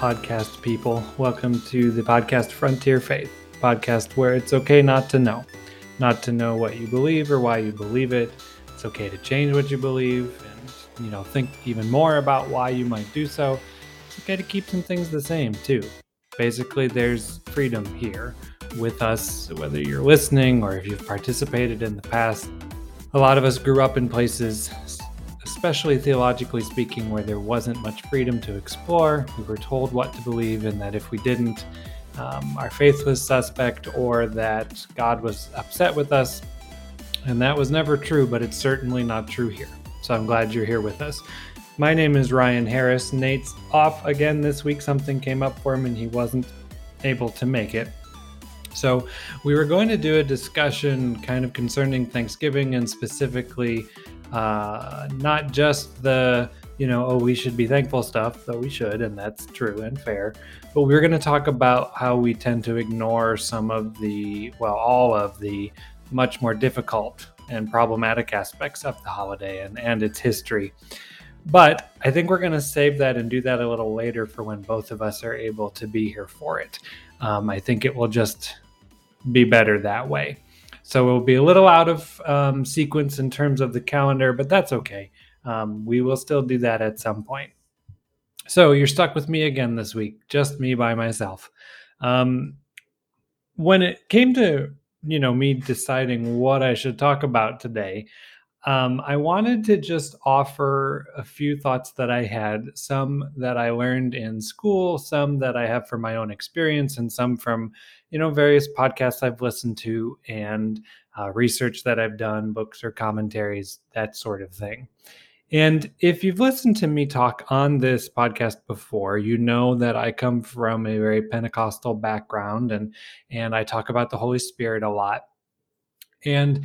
podcast people. Welcome to the podcast Frontier Faith, podcast where it's okay not to know, not to know what you believe or why you believe it. It's okay to change what you believe and, you know, think even more about why you might do so. It's okay to keep some things the same, too. Basically, there's freedom here with us, whether you're listening or if you've participated in the past. A lot of us grew up in places especially theologically speaking, where there wasn't much freedom to explore. We were told what to believe, and that if we didn't, um, our faith was suspect or that God was upset with us. And that was never true, but it's certainly not true here. So I'm glad you're here with us. My name is Ryan Harris. Nate's off again this week. Something came up for him and he wasn't able to make it. So, we were going to do a discussion kind of concerning Thanksgiving and specifically uh, not just the you know oh we should be thankful stuff though we should and that's true and fair but we're going to talk about how we tend to ignore some of the well all of the much more difficult and problematic aspects of the holiday and, and its history. But i think we're going to save that and do that a little later for when both of us are able to be here for it. Um, i think it will just be better that way so it will be a little out of um, sequence in terms of the calendar, but that's okay. Um, we will still do that at some point. So you're stuck with me again this week, just me by myself. Um, when it came to you know me deciding what I should talk about today, um, I wanted to just offer a few thoughts that I had, some that I learned in school, some that I have from my own experience, and some from you know various podcasts I've listened to and uh, research that I've done, books or commentaries, that sort of thing. And if you've listened to me talk on this podcast before, you know that I come from a very Pentecostal background and and I talk about the Holy Spirit a lot. And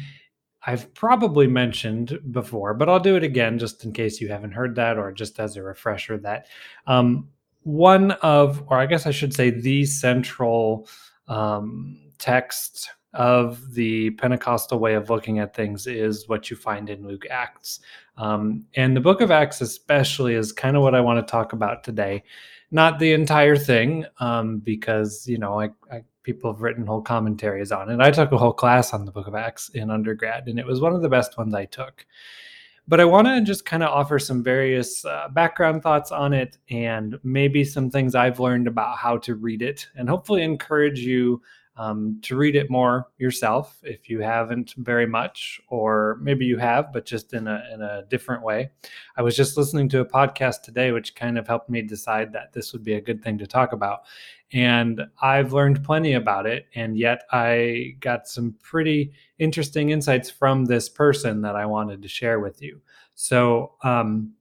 I've probably mentioned before, but I'll do it again just in case you haven't heard that or just as a refresher that um, one of, or I guess I should say, the central um, text of the Pentecostal way of looking at things is what you find in Luke Acts. Um, and the book of Acts, especially, is kind of what I want to talk about today. Not the entire thing, um, because, you know, I, I, people have written whole commentaries on it. I took a whole class on the book of Acts in undergrad, and it was one of the best ones I took. But I want to just kind of offer some various uh, background thoughts on it and maybe some things I've learned about how to read it and hopefully encourage you um, to read it more yourself if you haven't very much, or maybe you have, but just in a in a different way. I was just listening to a podcast today, which kind of helped me decide that this would be a good thing to talk about. And I've learned plenty about it, and yet I got some pretty interesting insights from this person that I wanted to share with you. So um,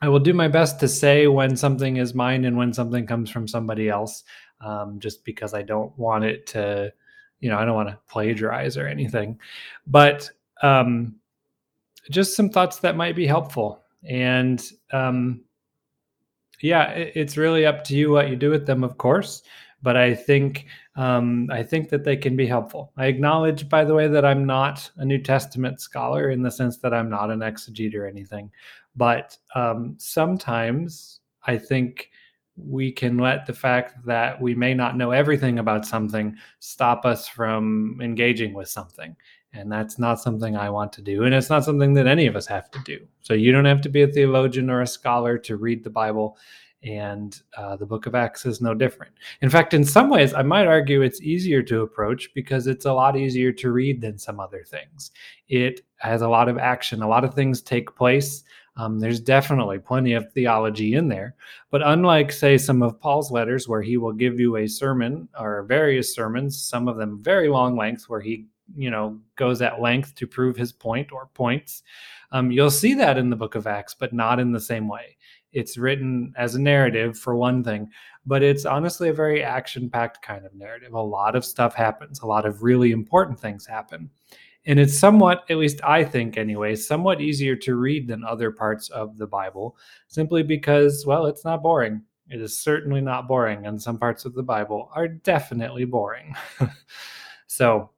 I will do my best to say when something is mine and when something comes from somebody else um, just because I don't want it to, you know, I don't want to plagiarize or anything. But um, just some thoughts that might be helpful. And um, yeah, it, it's really up to you what you do with them, of course. But I think um, I think that they can be helpful. I acknowledge, by the way, that I'm not a New Testament scholar in the sense that I'm not an exegete or anything. But um, sometimes I think we can let the fact that we may not know everything about something stop us from engaging with something. And that's not something I want to do. And it's not something that any of us have to do. So you don't have to be a theologian or a scholar to read the Bible. And uh, the book of Acts is no different. In fact, in some ways, I might argue it's easier to approach because it's a lot easier to read than some other things. It has a lot of action, a lot of things take place um, there's definitely plenty of theology in there. But unlike, say, some of Paul's letters, where he will give you a sermon or various sermons, some of them very long length, where he you know goes at length to prove his point or points um, you'll see that in the book of acts but not in the same way. It's written as a narrative for one thing but it's honestly a very action packed kind of narrative. A lot of stuff happens. A lot of really important things happen and it's somewhat, at least I think anyway, somewhat easier to read than other parts of the Bible, simply because, well, it's not boring. It is certainly not boring, and some parts of the Bible are definitely boring. so,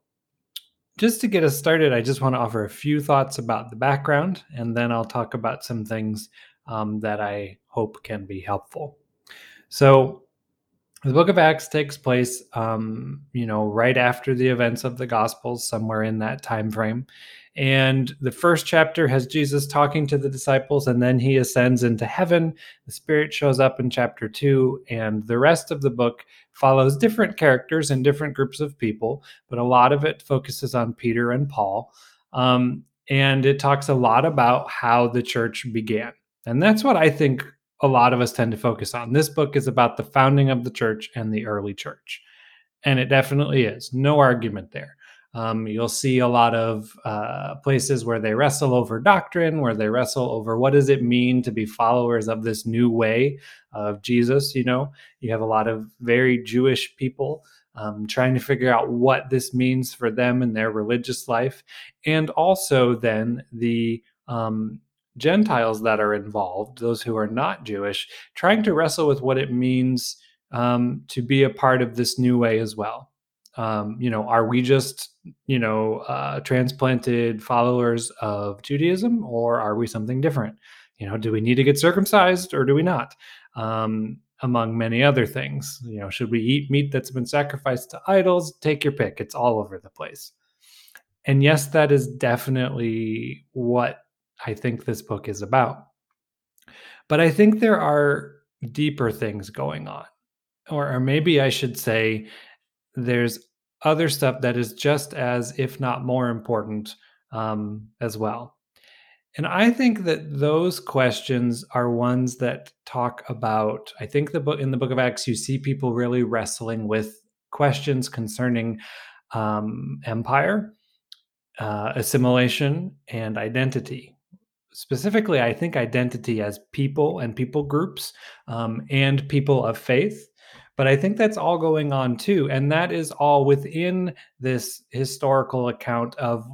just to get us started, I just want to offer a few thoughts about the background, and then I'll talk about some things um, that I hope can be helpful. So the book of Acts takes place, um, you know, right after the events of the Gospels, somewhere in that time frame. And the first chapter has Jesus talking to the disciples, and then he ascends into heaven. The Spirit shows up in chapter two, and the rest of the book follows different characters and different groups of people, but a lot of it focuses on Peter and Paul. Um, and it talks a lot about how the church began. And that's what I think a lot of us tend to focus on. This book is about the founding of the church and the early church. And it definitely is. No argument there. Um, you'll see a lot of uh, places where they wrestle over doctrine, where they wrestle over what does it mean to be followers of this new way of Jesus. You know, you have a lot of very Jewish people um, trying to figure out what this means for them in their religious life, and also then the um, Gentiles that are involved, those who are not Jewish, trying to wrestle with what it means um, to be a part of this new way as well um, you know, are we just, you know, uh, transplanted followers of Judaism or are we something different? You know, do we need to get circumcised or do we not? Um, among many other things. You know, should we eat meat that's been sacrificed to idols? Take your pick. It's all over the place. And yes, that is definitely what I think this book is about. But I think there are deeper things going on. Or, or maybe I should say, there's other stuff that is just as, if not more important, um, as well. And I think that those questions are ones that talk about. I think the book in the Book of Acts, you see people really wrestling with questions concerning um, empire, uh, assimilation, and identity. Specifically, I think identity as people and people groups um, and people of faith but I think that's all going on too. And that is all within this historical account of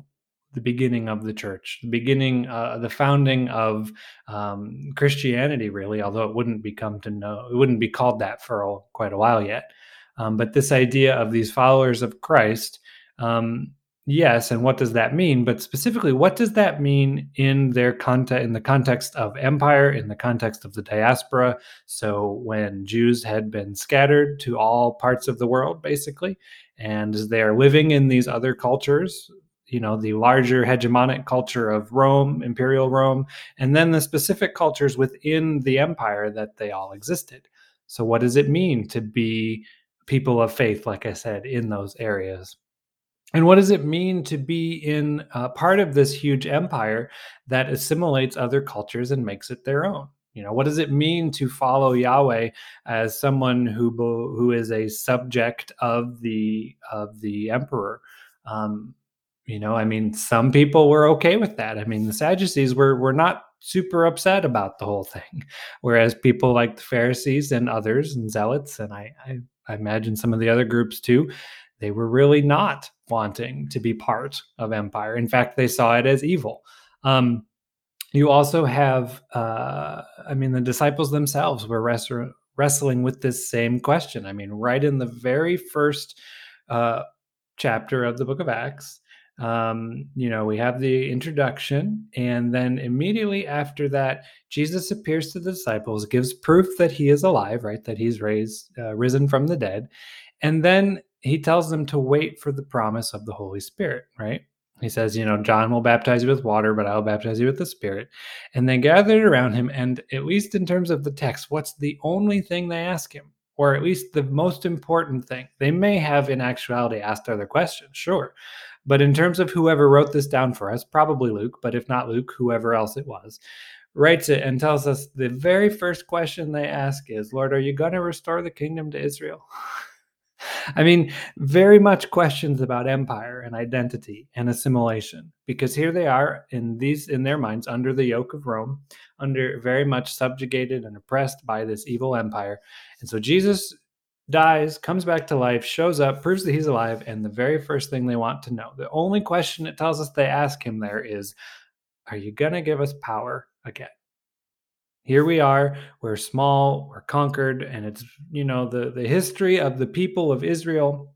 the beginning of the church, the beginning, uh, the founding of um, Christianity, really, although it wouldn't become to know, it wouldn't be called that for a, quite a while yet. Um, but this idea of these followers of Christ um, Yes, and what does that mean? But specifically, what does that mean in their context, in the context of empire, in the context of the diaspora? So when Jews had been scattered to all parts of the world, basically, and they are living in these other cultures, you know, the larger hegemonic culture of Rome, imperial Rome, and then the specific cultures within the empire that they all existed. So, what does it mean to be people of faith, like I said, in those areas? And what does it mean to be in uh, part of this huge empire that assimilates other cultures and makes it their own? You know, what does it mean to follow Yahweh as someone who who is a subject of the of the emperor? Um, you know, I mean, some people were okay with that. I mean, the Sadducees were were not super upset about the whole thing, whereas people like the Pharisees and others and zealots, and I, I, I imagine some of the other groups too, they were really not wanting to be part of empire. In fact, they saw it as evil. Um, you also have, uh, I mean, the disciples themselves were wrestling with this same question. I mean, right in the very first uh, chapter of the book of Acts, um, you know, we have the introduction, and then immediately after that, Jesus appears to the disciples, gives proof that he is alive, right? That he's raised, uh, risen from the dead, and then he tells them to wait for the promise of the Holy Spirit, right? He says, you know, John will baptize you with water, but I'll baptize you with the Spirit. And they gathered around him. And at least in terms of the text, what's the only thing they ask him? Or at least the most important thing? They may have, in actuality, asked other questions, sure. But in terms of whoever wrote this down for us, probably Luke, but if not Luke, whoever else it was, writes it and tells us the very first question they ask is, Lord, are you going to restore the kingdom to Israel? I mean, very much questions about empire and identity and assimilation, because here they are in these in their minds under the yoke of Rome, under very much subjugated and oppressed by this evil empire. And so Jesus dies, comes back to life, shows up, proves that he's alive, and the very first thing they want to know, the only question it tells us they ask him there is, Are you gonna give us power again? Here we are we're small we're conquered and it's you know the the history of the people of israel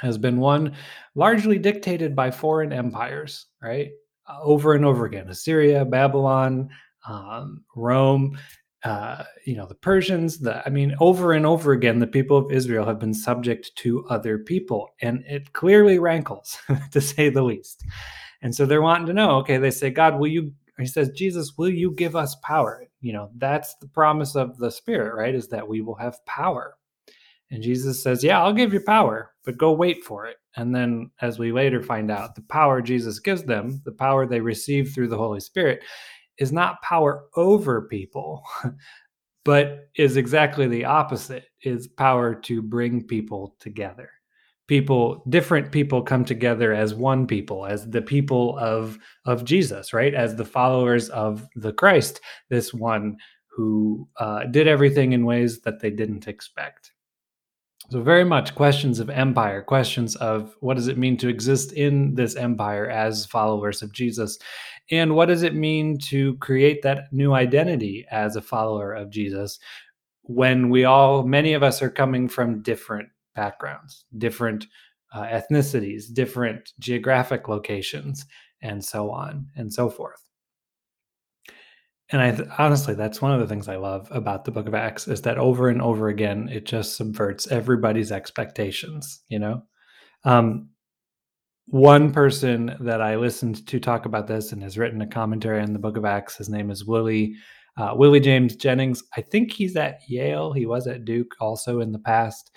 has been one largely dictated by foreign empires right? Uh, over and over again assyria babylon um, rome uh, you know the persians the i mean over and over again the people of israel have been subject to other people and it clearly rankles to say the least. And so they're wanting to know okay they say god will you he says jesus will you give us power? You know that's the promise of the spirit right is that we will have power. And jesus says yeah i'll give you power but go wait for it. And then as we later find out the power jesus gives them the power they receive through the holy spirit is not power over people, but is exactly the opposite is power to bring people together. People, different people come together as one people, as the people of of Jesus, right? As the followers of the Christ, this one who uh, did everything in ways that they didn't expect. So, very much questions of empire, questions of what does it mean to exist in this empire as followers of Jesus? And what does it mean to create that new identity as a follower of Jesus when we all, many of us are coming from different backgrounds, different uh, ethnicities, different geographic locations, and so on and so forth and I th- honestly, that's one of the things I love about the Book of Acts is that over and over again, it just subverts everybody's expectations. You know, um, one person that I listened to talk about this and has written a commentary on the Book of Acts. His name is Willie uh, Willie James Jennings. I think he's at Yale. He was at Duke also in the past.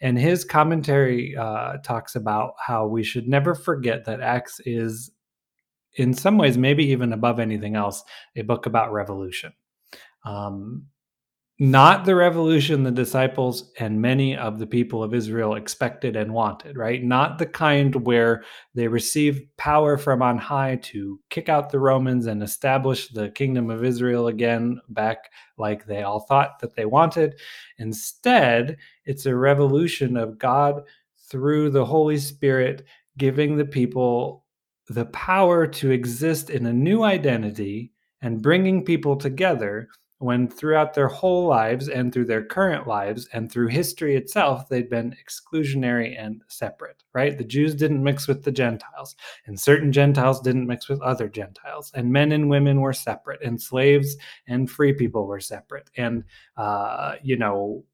And his commentary uh, talks about how we should never forget that Acts is in some ways, maybe even above anything else, a book about revolution. Um, not the revolution the disciples and many of the people of Israel expected and wanted, right? Not the kind where they received power from on high to kick out the Romans and establish the kingdom of Israel again back like they all thought that they wanted. Instead, it's a revolution of God through the Holy Spirit giving the people the power to exist in a new identity and bringing people together when throughout their whole lives and through their current lives and through history itself they'd been exclusionary and separate right the jews didn't mix with the gentiles and certain gentiles didn't mix with other gentiles and men and women were separate and slaves and free people were separate and uh, you know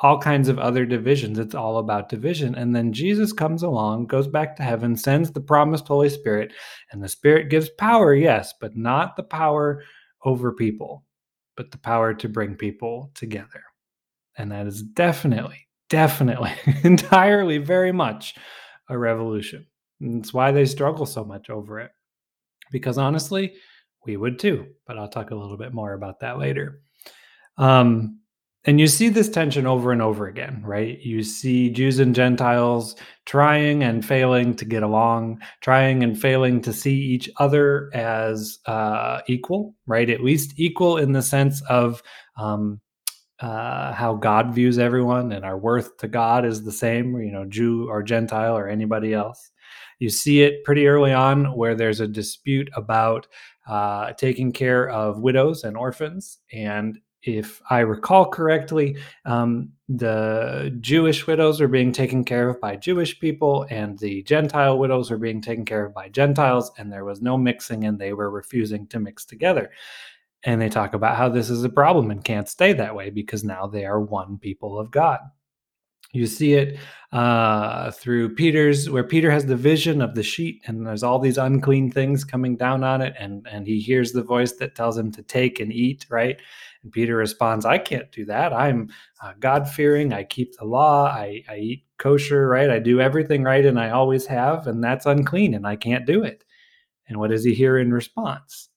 all kinds of other divisions. It's all about division. And then Jesus comes along, goes back to heaven, sends the promised Holy Spirit, and the Spirit gives power, yes, but not the power over people, but the power to bring people together. And that is definitely, definitely, entirely, very much a revolution. And it's why they struggle so much over it. Because honestly, we would too. But I'll talk a little bit more about that later. Um, and you see this tension over and over again, right? You see Jews and Gentiles trying and failing to get along, trying and failing to see each other as uh, equal, right? At least equal in the sense of um, uh, how God views everyone and our worth to God is the same, you know, Jew or Gentile or anybody else. You see it pretty early on where there's a dispute about uh, taking care of widows and orphans. And if I recall correctly, um, the Jewish widows are being taken care of by Jewish people, and the Gentile widows are being taken care of by Gentiles, and there was no mixing, and they were refusing to mix together. And they talk about how this is a problem and can't stay that way because now they are one people of God. You see it uh, through Peter's, where Peter has the vision of the sheet, and there's all these unclean things coming down on it, and and he hears the voice that tells him to take and eat, right? And Peter responds, I can't do that. I'm uh, God fearing. I keep the law. I, I eat kosher, right? I do everything right, and I always have, and that's unclean, and I can't do it. And what does he hear in response?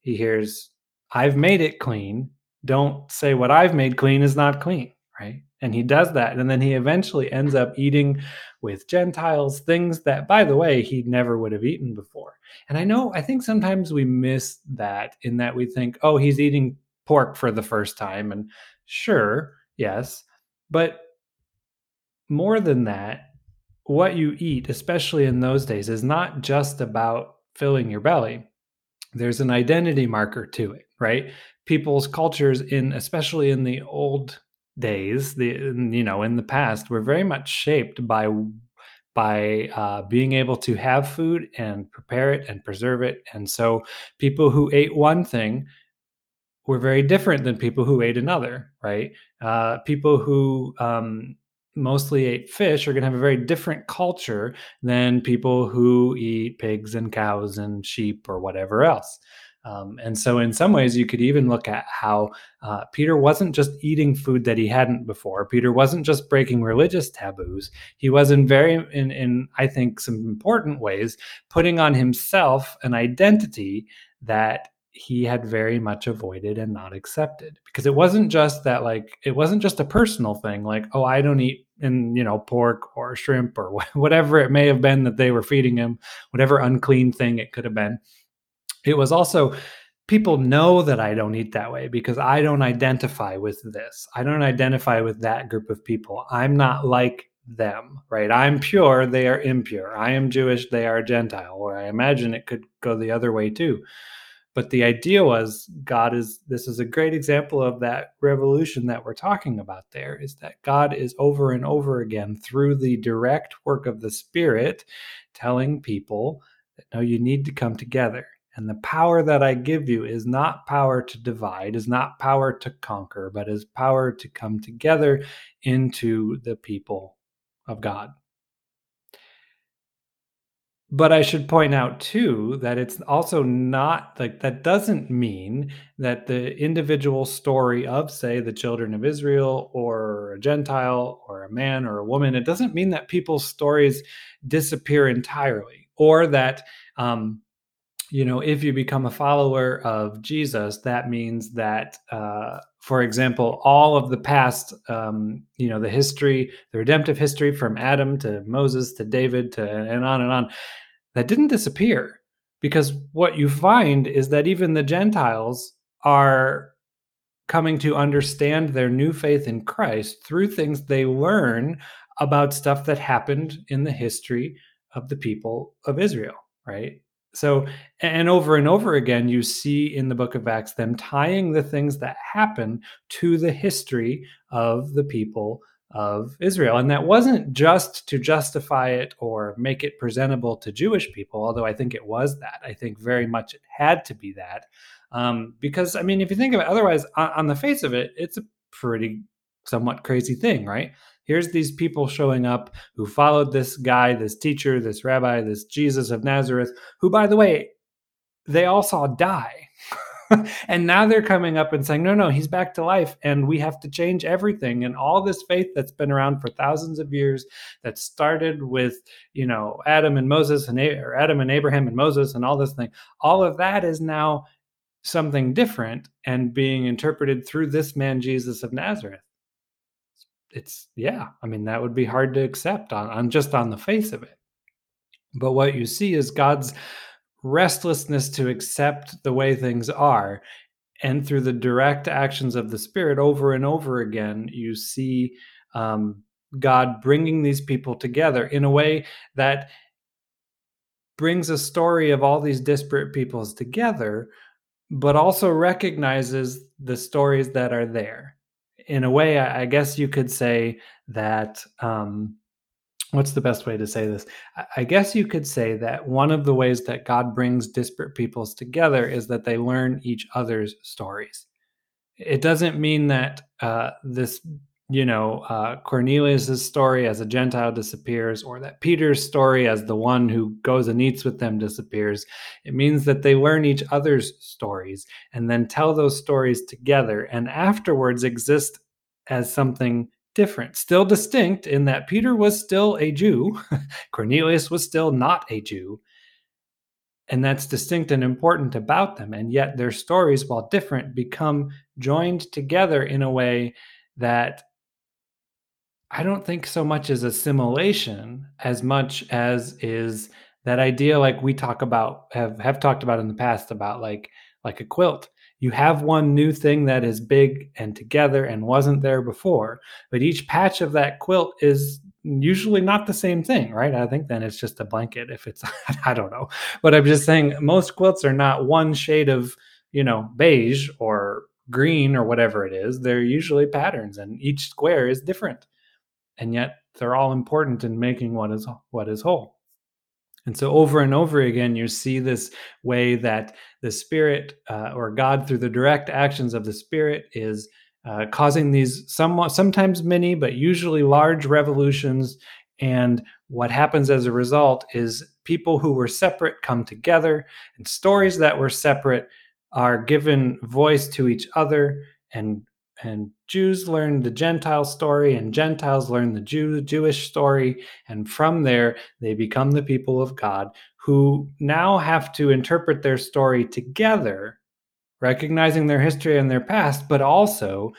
He hears, I've made it clean. Don't say what I've made clean is not clean, right? And he does that. And then he eventually ends up eating with Gentiles, things that, by the way, he never would have eaten before. And I know, I think sometimes we miss that in that we think, oh, he's eating pork for the first time. And sure, yes. But more than that, what you eat, especially in those days, is not just about filling your belly. There's an identity marker to it, right? People's cultures in especially in the old days, the you know, in the past were very much shaped by by uh, being able to have food and prepare it and preserve it. And so people who ate one thing were very different than people who ate another, right? Uh, people who um, mostly ate fish are going to have a very different culture than people who eat pigs and cows and sheep or whatever else. Um, and so, in some ways, you could even look at how uh, Peter wasn't just eating food that he hadn't before. Peter wasn't just breaking religious taboos. He was in very, in, in I think, some important ways, putting on himself an identity that he had very much avoided and not accepted because it wasn't just that like it wasn't just a personal thing like oh i don't eat in you know pork or shrimp or whatever it may have been that they were feeding him whatever unclean thing it could have been it was also people know that I don't eat that way because I don't identify with this. I don't identify with that group of people. I'm not like them, right? I'm pure, they are impure. I am Jewish, they are Gentile. Or I imagine it could go the other way too. But the idea was God is this is a great example of that revolution that we're talking about there is that God is over and over again through the direct work of the Spirit telling people that no, you need to come together and the power that I give you is not power to divide, is not power to conquer, but is power to come together into the people of God. But I should point out too that it's also not like that doesn't mean that the individual story of, say, the children of Israel or a Gentile or a man or a woman, it doesn't mean that people's stories disappear entirely or that um, you know, if you become a follower of Jesus, that means that, uh, for example, all of the past, um, you know, the history, the redemptive history from Adam to Moses to David to and on and on, that didn't disappear. Because what you find is that even the Gentiles are coming to understand their new faith in Christ through things they learn about stuff that happened in the history of the people of Israel, right? So, and over and over again, you see in the book of Acts them tying the things that happen to the history of the people of Israel. And that wasn't just to justify it or make it presentable to Jewish people, although I think it was that. I think very much it had to be that. Um, because, I mean, if you think of it otherwise, on, on the face of it, it's a pretty somewhat crazy thing, right? Here's these people showing up who followed this guy, this teacher, this rabbi, this Jesus of Nazareth, who, by the way, they all saw die. and now they're coming up and saying, no, no, he's back to life and we have to change everything. And all this faith that's been around for thousands of years that started with, you know, Adam and Moses and or Adam and Abraham and Moses and all this thing, all of that is now something different and being interpreted through this man, Jesus of Nazareth it's yeah i mean that would be hard to accept on, on just on the face of it. But what you see is god's restlessness to accept the way things are and through the direct actions of the spirit over and over again you see um, god bringing these people together in a way that brings a story of all these disparate peoples together but also recognizes the stories that are there in a way, I, guess you could say that. Um, what's the best way to say this? I guess you could say that one of the ways that God brings disparate peoples together is that they learn each other's stories. It doesn't mean that uh, this you know, uh, Cornelius's story as a Gentile disappears, or that Peter's story as the one who goes and eats with them disappears. It means that they learn each other's stories and then tell those stories together, and afterwards exist as something different, still distinct in that Peter was still a Jew, Cornelius was still not a Jew. And that's distinct and important about them. And yet their stories, while different, become joined together in a way that I don't think so much as assimilation as much as is that idea like we talk about have have talked about in the past about like like a quilt. You have one new thing that is big and together and wasn't there before, but each patch of that quilt is usually not the same thing, right? I think then it's just a blanket if it's I don't know. But I'm just saying most quilts are not one shade of, you know, beige or green or whatever it is. They're usually patterns and each square is different and yet they're all important in making what is what is whole. And so, over and over again, you see this way that the Spirit uh, or God, through the direct actions of the Spirit, is uh, causing these somewhat, sometimes many, but usually large revolutions. And what happens as a result is people who were separate come together, and stories that were separate are given voice to each other, and and Jews learn the Gentile story, and Gentiles learn the Jew, Jewish story. And from there, they become the people of God who now have to interpret their story together, recognizing their history and their past, but also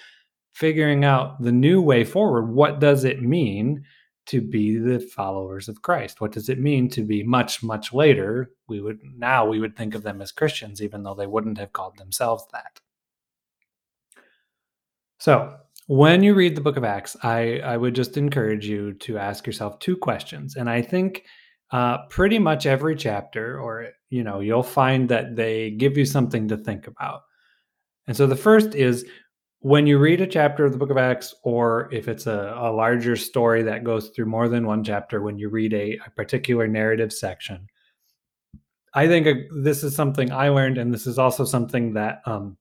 figuring out the new way forward. What does it mean to be the followers of Christ? What does it mean to be much, much later? We would now we would think of them as Christians, even though they wouldn't have called themselves that. So, when you read the book of Acts, I, I would just encourage you to ask yourself two questions. And I think uh, pretty much every chapter, or, you know, you'll find that they give you something to think about. And so the first is when you read a chapter of the book of Acts, or if it's a, a larger story that goes through more than one chapter, when you read a, a particular narrative section, I think uh, this is something I learned, and this is also something that um,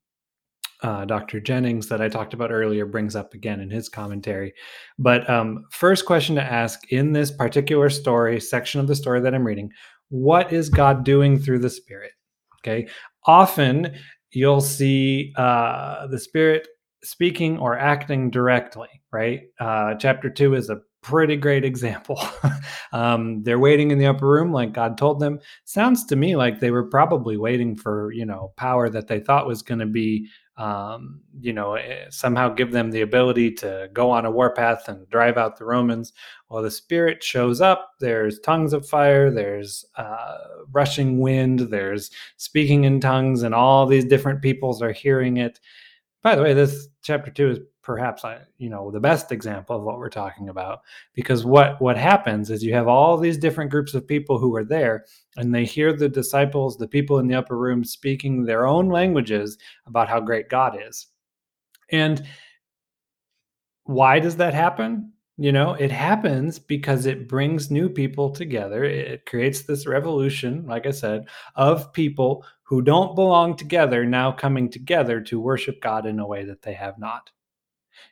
uh, Dr. Jennings that I talked about earlier brings up again in his commentary. But um, first question to ask in this particular story, section of the story that I'm reading, what is God doing through the Spirit? Okay. Often you'll see uh, the Spirit speaking or acting directly, right? Uh, chapter two is a pretty great example. um, they're waiting in the upper room like God told them. Sounds to me like they were probably waiting for, you know, power that they thought was going to be um, you know, eh, somehow give them the ability to go on a warpath and drive out the Romans. Well, the Spirit shows up. There's tongues of fire. There's uh, rushing wind. There's speaking in tongues, and all these different peoples are hearing it. By the way, this chapter two is perhaps you know the best example of what we're talking about because what what happens is you have all these different groups of people who are there and they hear the disciples the people in the upper room speaking their own languages about how great god is. And why does that happen? You know it happens because it brings new people together. It creates this revolution like i said of people who don't belong together now coming together to worship god in a way that they have not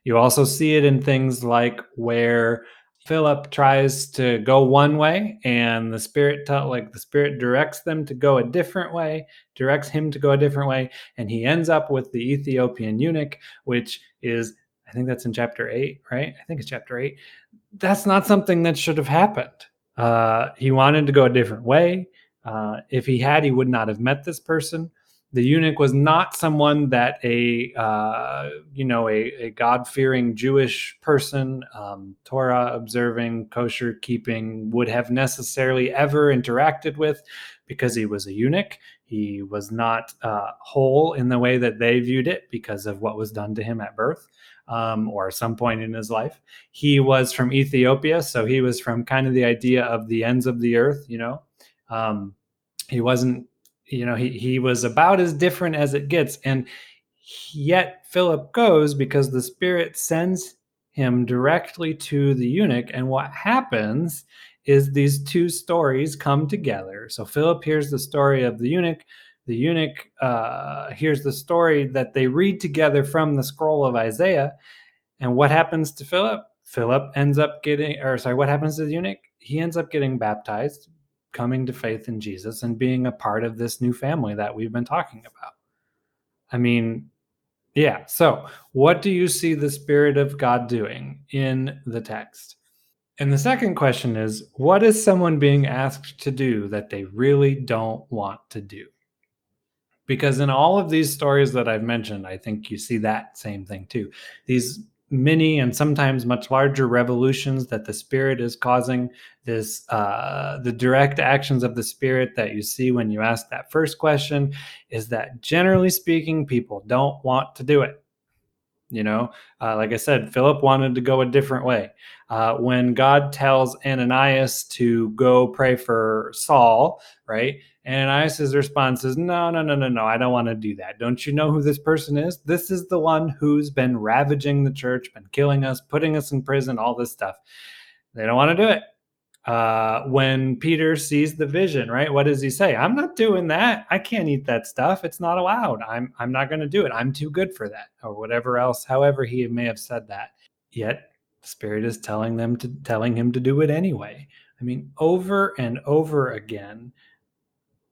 you also see it in things like where Philip tries to go one way and the spirit like the spirit directs them to go a different way, directs him to go a different way and he ends up with the Ethiopian eunuch which is I think that's in chapter 8, right? I think it's chapter 8. That's not something that should have happened. Uh, he wanted to go a different way. Uh, if he had, he would not have met this person the eunuch was not someone that a uh, you know a, a god-fearing jewish person um, torah observing kosher keeping would have necessarily ever interacted with because he was a eunuch. He was not uh, whole in the way that they viewed it because of what was done to him at birth um, or some point in his life. He was from ethiopia so he was from kind of the idea of the ends of the earth you know? Um, he wasn't you know he he was about as different as it gets. And yet philip goes because the spirit sends him directly to the eunuch. And what happens is these two stories come together. So philip hears the story of the eunuch. The eunuch uh, hears the story that they read together from the scroll of isaiah. And what happens to philip? Philip ends up getting or sorry what happens to the eunuch? He ends up getting baptized coming to faith in Jesus and being a part of this new family that we've been talking about. I mean, yeah. So, what do you see the Spirit of God doing in the text? And the second question is what is someone being asked to do that they really don't want to do? Because in all of these stories that I've mentioned, I think you see that same thing too. These many and sometimes much larger revolutions that the spirit is causing this uh, the direct actions of the spirit that you see when you ask that first question is that generally speaking people don't want to do it you know uh, like i said philip wanted to go a different way uh, when god tells ananias to go pray for saul right Ananias' response is, No, no, no, no, no, I don't want to do that. Don't you know who this person is? This is the one who's been ravaging the church, been killing us, putting us in prison, all this stuff. They don't want to do it. Uh, when Peter sees the vision, right? What does he say? I'm not doing that. I can't eat that stuff. It's not allowed. I'm I'm not going to do it. I'm too good for that, or whatever else. However, he may have said that. Yet Spirit is telling them to telling him to do it anyway. I mean, over and over again,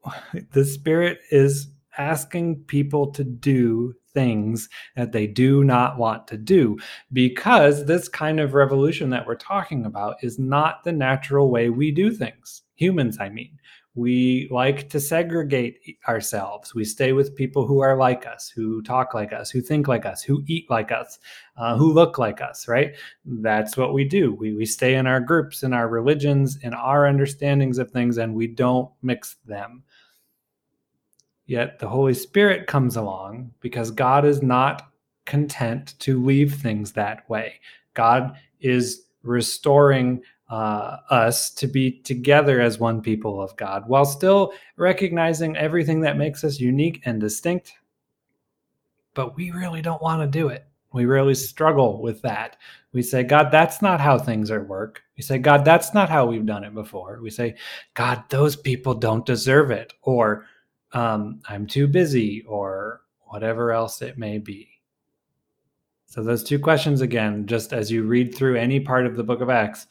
the Spirit is asking people to do things that they do not want to do because this kind of revolution that we're talking about is not the natural way we do things. Humans, I mean. We like to segregate ourselves. We stay with people who are like us, who talk like us, who think like us, who eat like us, uh, who look like us, right? That's what we do. We, we stay in our groups, in our religions, in our understandings of things, and we don't mix them. Yet the Holy Spirit comes along because God is not content to leave things that way. God is restoring uh, us to be together as one people of God while still recognizing everything that makes us unique and distinct. But we really don't want to do it. We really struggle with that. We say, God, that's not how things are work. We say, God, that's not how we've done it before. We say, God, those people don't deserve it. Or um, I'm too busy, or whatever else it may be. So, those two questions again, just as you read through any part of the book of Acts,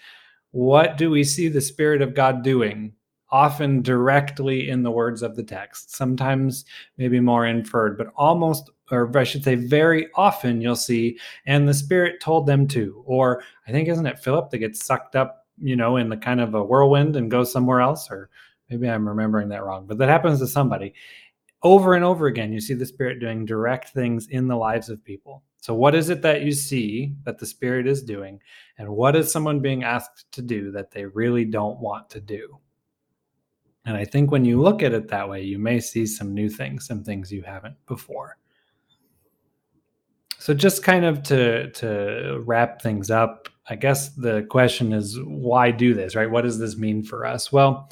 what do we see the Spirit of God doing? Often directly in the words of the text, sometimes maybe more inferred, but almost, or I should say, very often you'll see, and the Spirit told them to. Or I think, isn't it Philip that gets sucked up, you know, in the kind of a whirlwind and goes somewhere else? Or maybe I'm remembering that wrong, but that happens to somebody. Over and over again, you see the Spirit doing direct things in the lives of people. So, what is it that you see that the Spirit is doing? And what is someone being asked to do that they really don't want to do? And I think when you look at it that way, you may see some new things, some things you haven't before. So, just kind of to, to wrap things up, I guess the question is why do this, right? What does this mean for us? Well,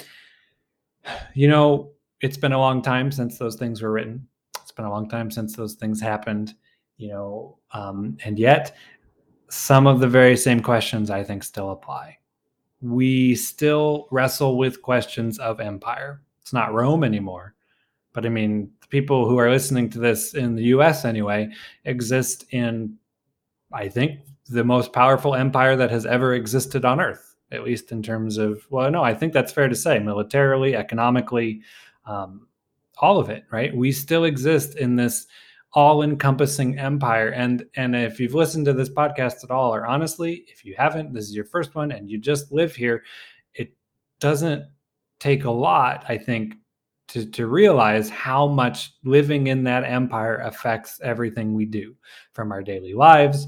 you know, it's been a long time since those things were written. It's been a long time since those things happened, you know, um, and yet some of the very same questions I think still apply. We still wrestle with questions of empire. It's not Rome anymore. But I mean, the people who are listening to this in the US anyway exist in, I think, the most powerful empire that has ever existed on earth at least in terms of well no i think that's fair to say militarily economically um, all of it right? We still exist in this all-encompassing empire. And and if you've listened to this podcast at all or honestly if you haven't this is your first one and you just live here it doesn't take a lot i think to, to realize how much living in that empire affects everything we do from our daily lives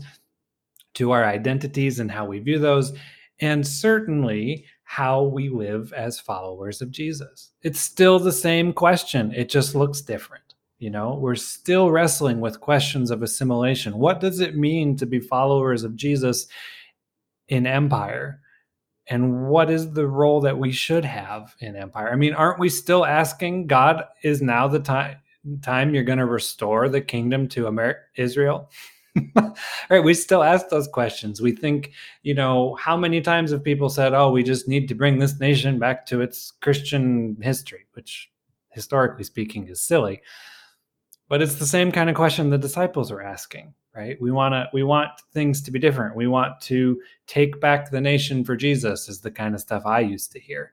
to our identities and how we view those and certainly how we live as followers of Jesus. It's still the same question, it just looks different. You know, we're still wrestling with questions of assimilation. What does it mean to be followers of Jesus in empire? And what is the role that we should have in empire? I mean, aren't we still asking God, is now the time time you're going to restore the kingdom to America, Israel? right we still ask those questions. We think you know how many times have people said oh we just need to bring this nation back to its christian history which historically speaking is silly. But it's the same kind of question the disciples are asking right? We want to we want things to be different. We want to take back the nation for jesus is the kind of stuff i used to hear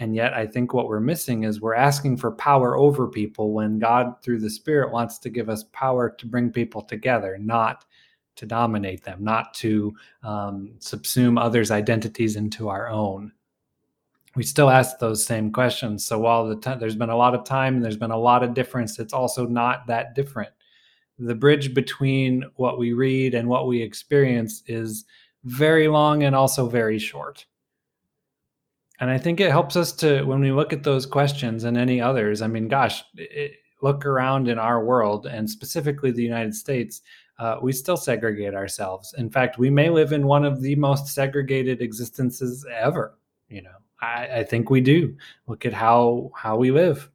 and yet, I think what we're missing is we're asking for power over people when God, through the Spirit, wants to give us power to bring people together, not to dominate them, not to um, subsume others' identities into our own. We still ask those same questions. So while the t- there's been a lot of time and there's been a lot of difference, it's also not that different. The bridge between what we read and what we experience is very long and also very short. And I think it helps us to, when we look at those questions and any others, I mean, gosh, it, look around in our world and specifically the United States, uh, we still segregate ourselves. In fact, we may live in one of the most segregated existences ever. You know, I, I think we do. Look at how how we live.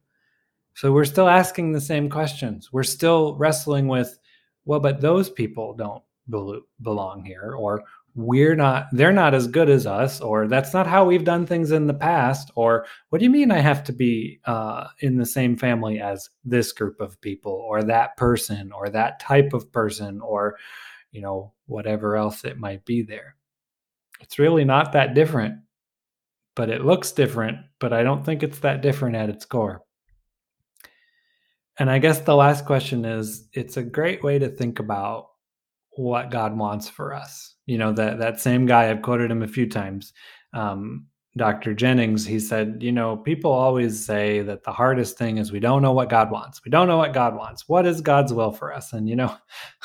So we're still asking the same questions. We're still wrestling with, well, but those people don't belong here, or we're not they're not as good as us or that's not how we've done things in the past or what do you mean i have to be uh, in the same family as this group of people or that person or that type of person or you know whatever else it might be there it's really not that different but it looks different but i don't think it's that different at its core and i guess the last question is it's a great way to think about what God wants for us. You know, that that same guy, I've quoted him a few times. Um, Dr. Jennings, he said, you know, people always say that the hardest thing is we don't know what God wants. We don't know what God wants. What is God's will for us? And, you know,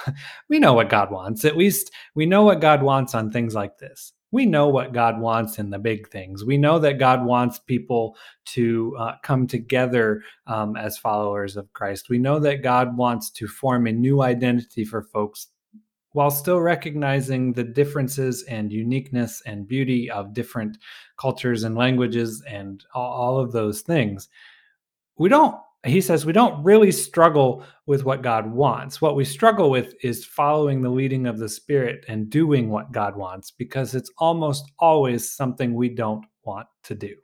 we know what God wants. At least we know what God wants on things like this. We know what God wants in the big things. We know that God wants people to uh, come together um, as followers of Christ. We know that God wants to form a new identity for folks while still recognizing the differences and uniqueness and beauty of different cultures and languages and all, of those things. We don't, he says, we don't really struggle with what God wants. What we struggle with is following the leading of the Spirit and doing what God wants because it's almost always something we don't want to do.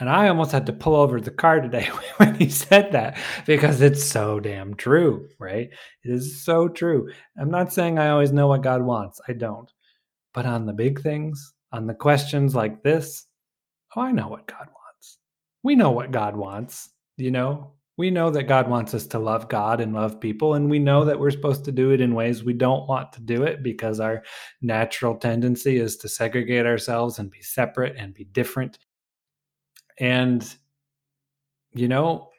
And I almost had to pull over the car today when he said that because it's so damn true, right? It is so true. I'm not saying I always know what God wants, I don't. But on the big things, on the questions like this, oh, I know what God wants. We know what God wants, you know? We know that God wants us to love God and love people, and we know that we're supposed to do it in ways we don't want to do it because our natural tendency is to segregate ourselves and be separate and be different and, you know,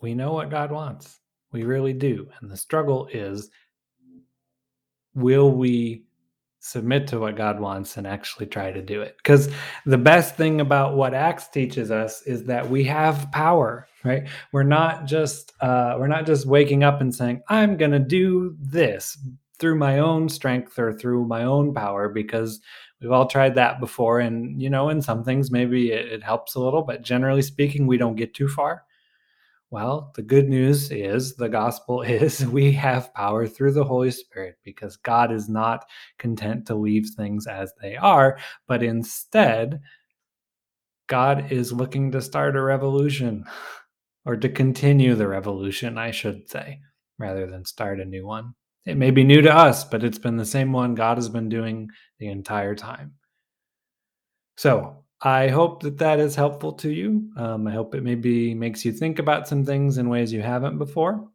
we know what God wants. We really do. And the struggle is will we submit to what God wants and actually try to do it? Because the best thing about what Acts teaches us is that we have power, right? We're not just uh, we're not just waking up and saying, "I'm to do this," through my own strength or through my own power because we've all tried that before and you know in some things maybe it, it, helps a little but generally speaking we don't get too far. Well the good news is the gospel is we have power through the holy spirit because god is not content to leave things as they are but instead god is looking to start a revolution or to continue the revolution i should say rather than start a new one it may be new to us, but it's been the same one God has been doing the entire time. So I hope that that is helpful to you. Um, I hope it maybe makes you think about some things in ways you haven't before.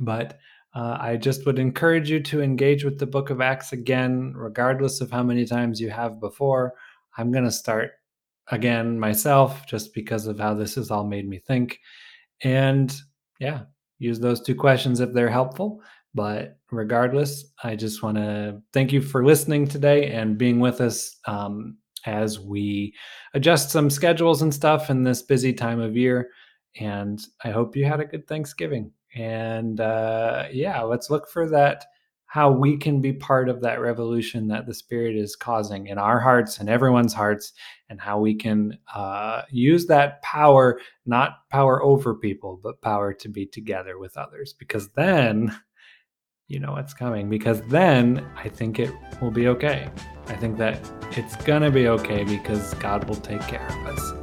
But uh, I just would encourage you to engage with the book of Acts again, regardless of how many times you have before. I'm going to start again myself just because of how this has all made me think. And yeah, use those two questions if they're helpful. But regardless, I just want to thank you for listening today and being with us um, as we adjust some schedules and stuff in this busy time of year. And I hope you had a good Thanksgiving. And uh, yeah, let's look for that how we can be part of that revolution that the Spirit is causing in our hearts and everyone's hearts, and how we can uh, use that power, not power over people, but power to be together with others. Because then you know what's coming because then I think it will be okay. I think that it's gonna be okay because God will take care of us.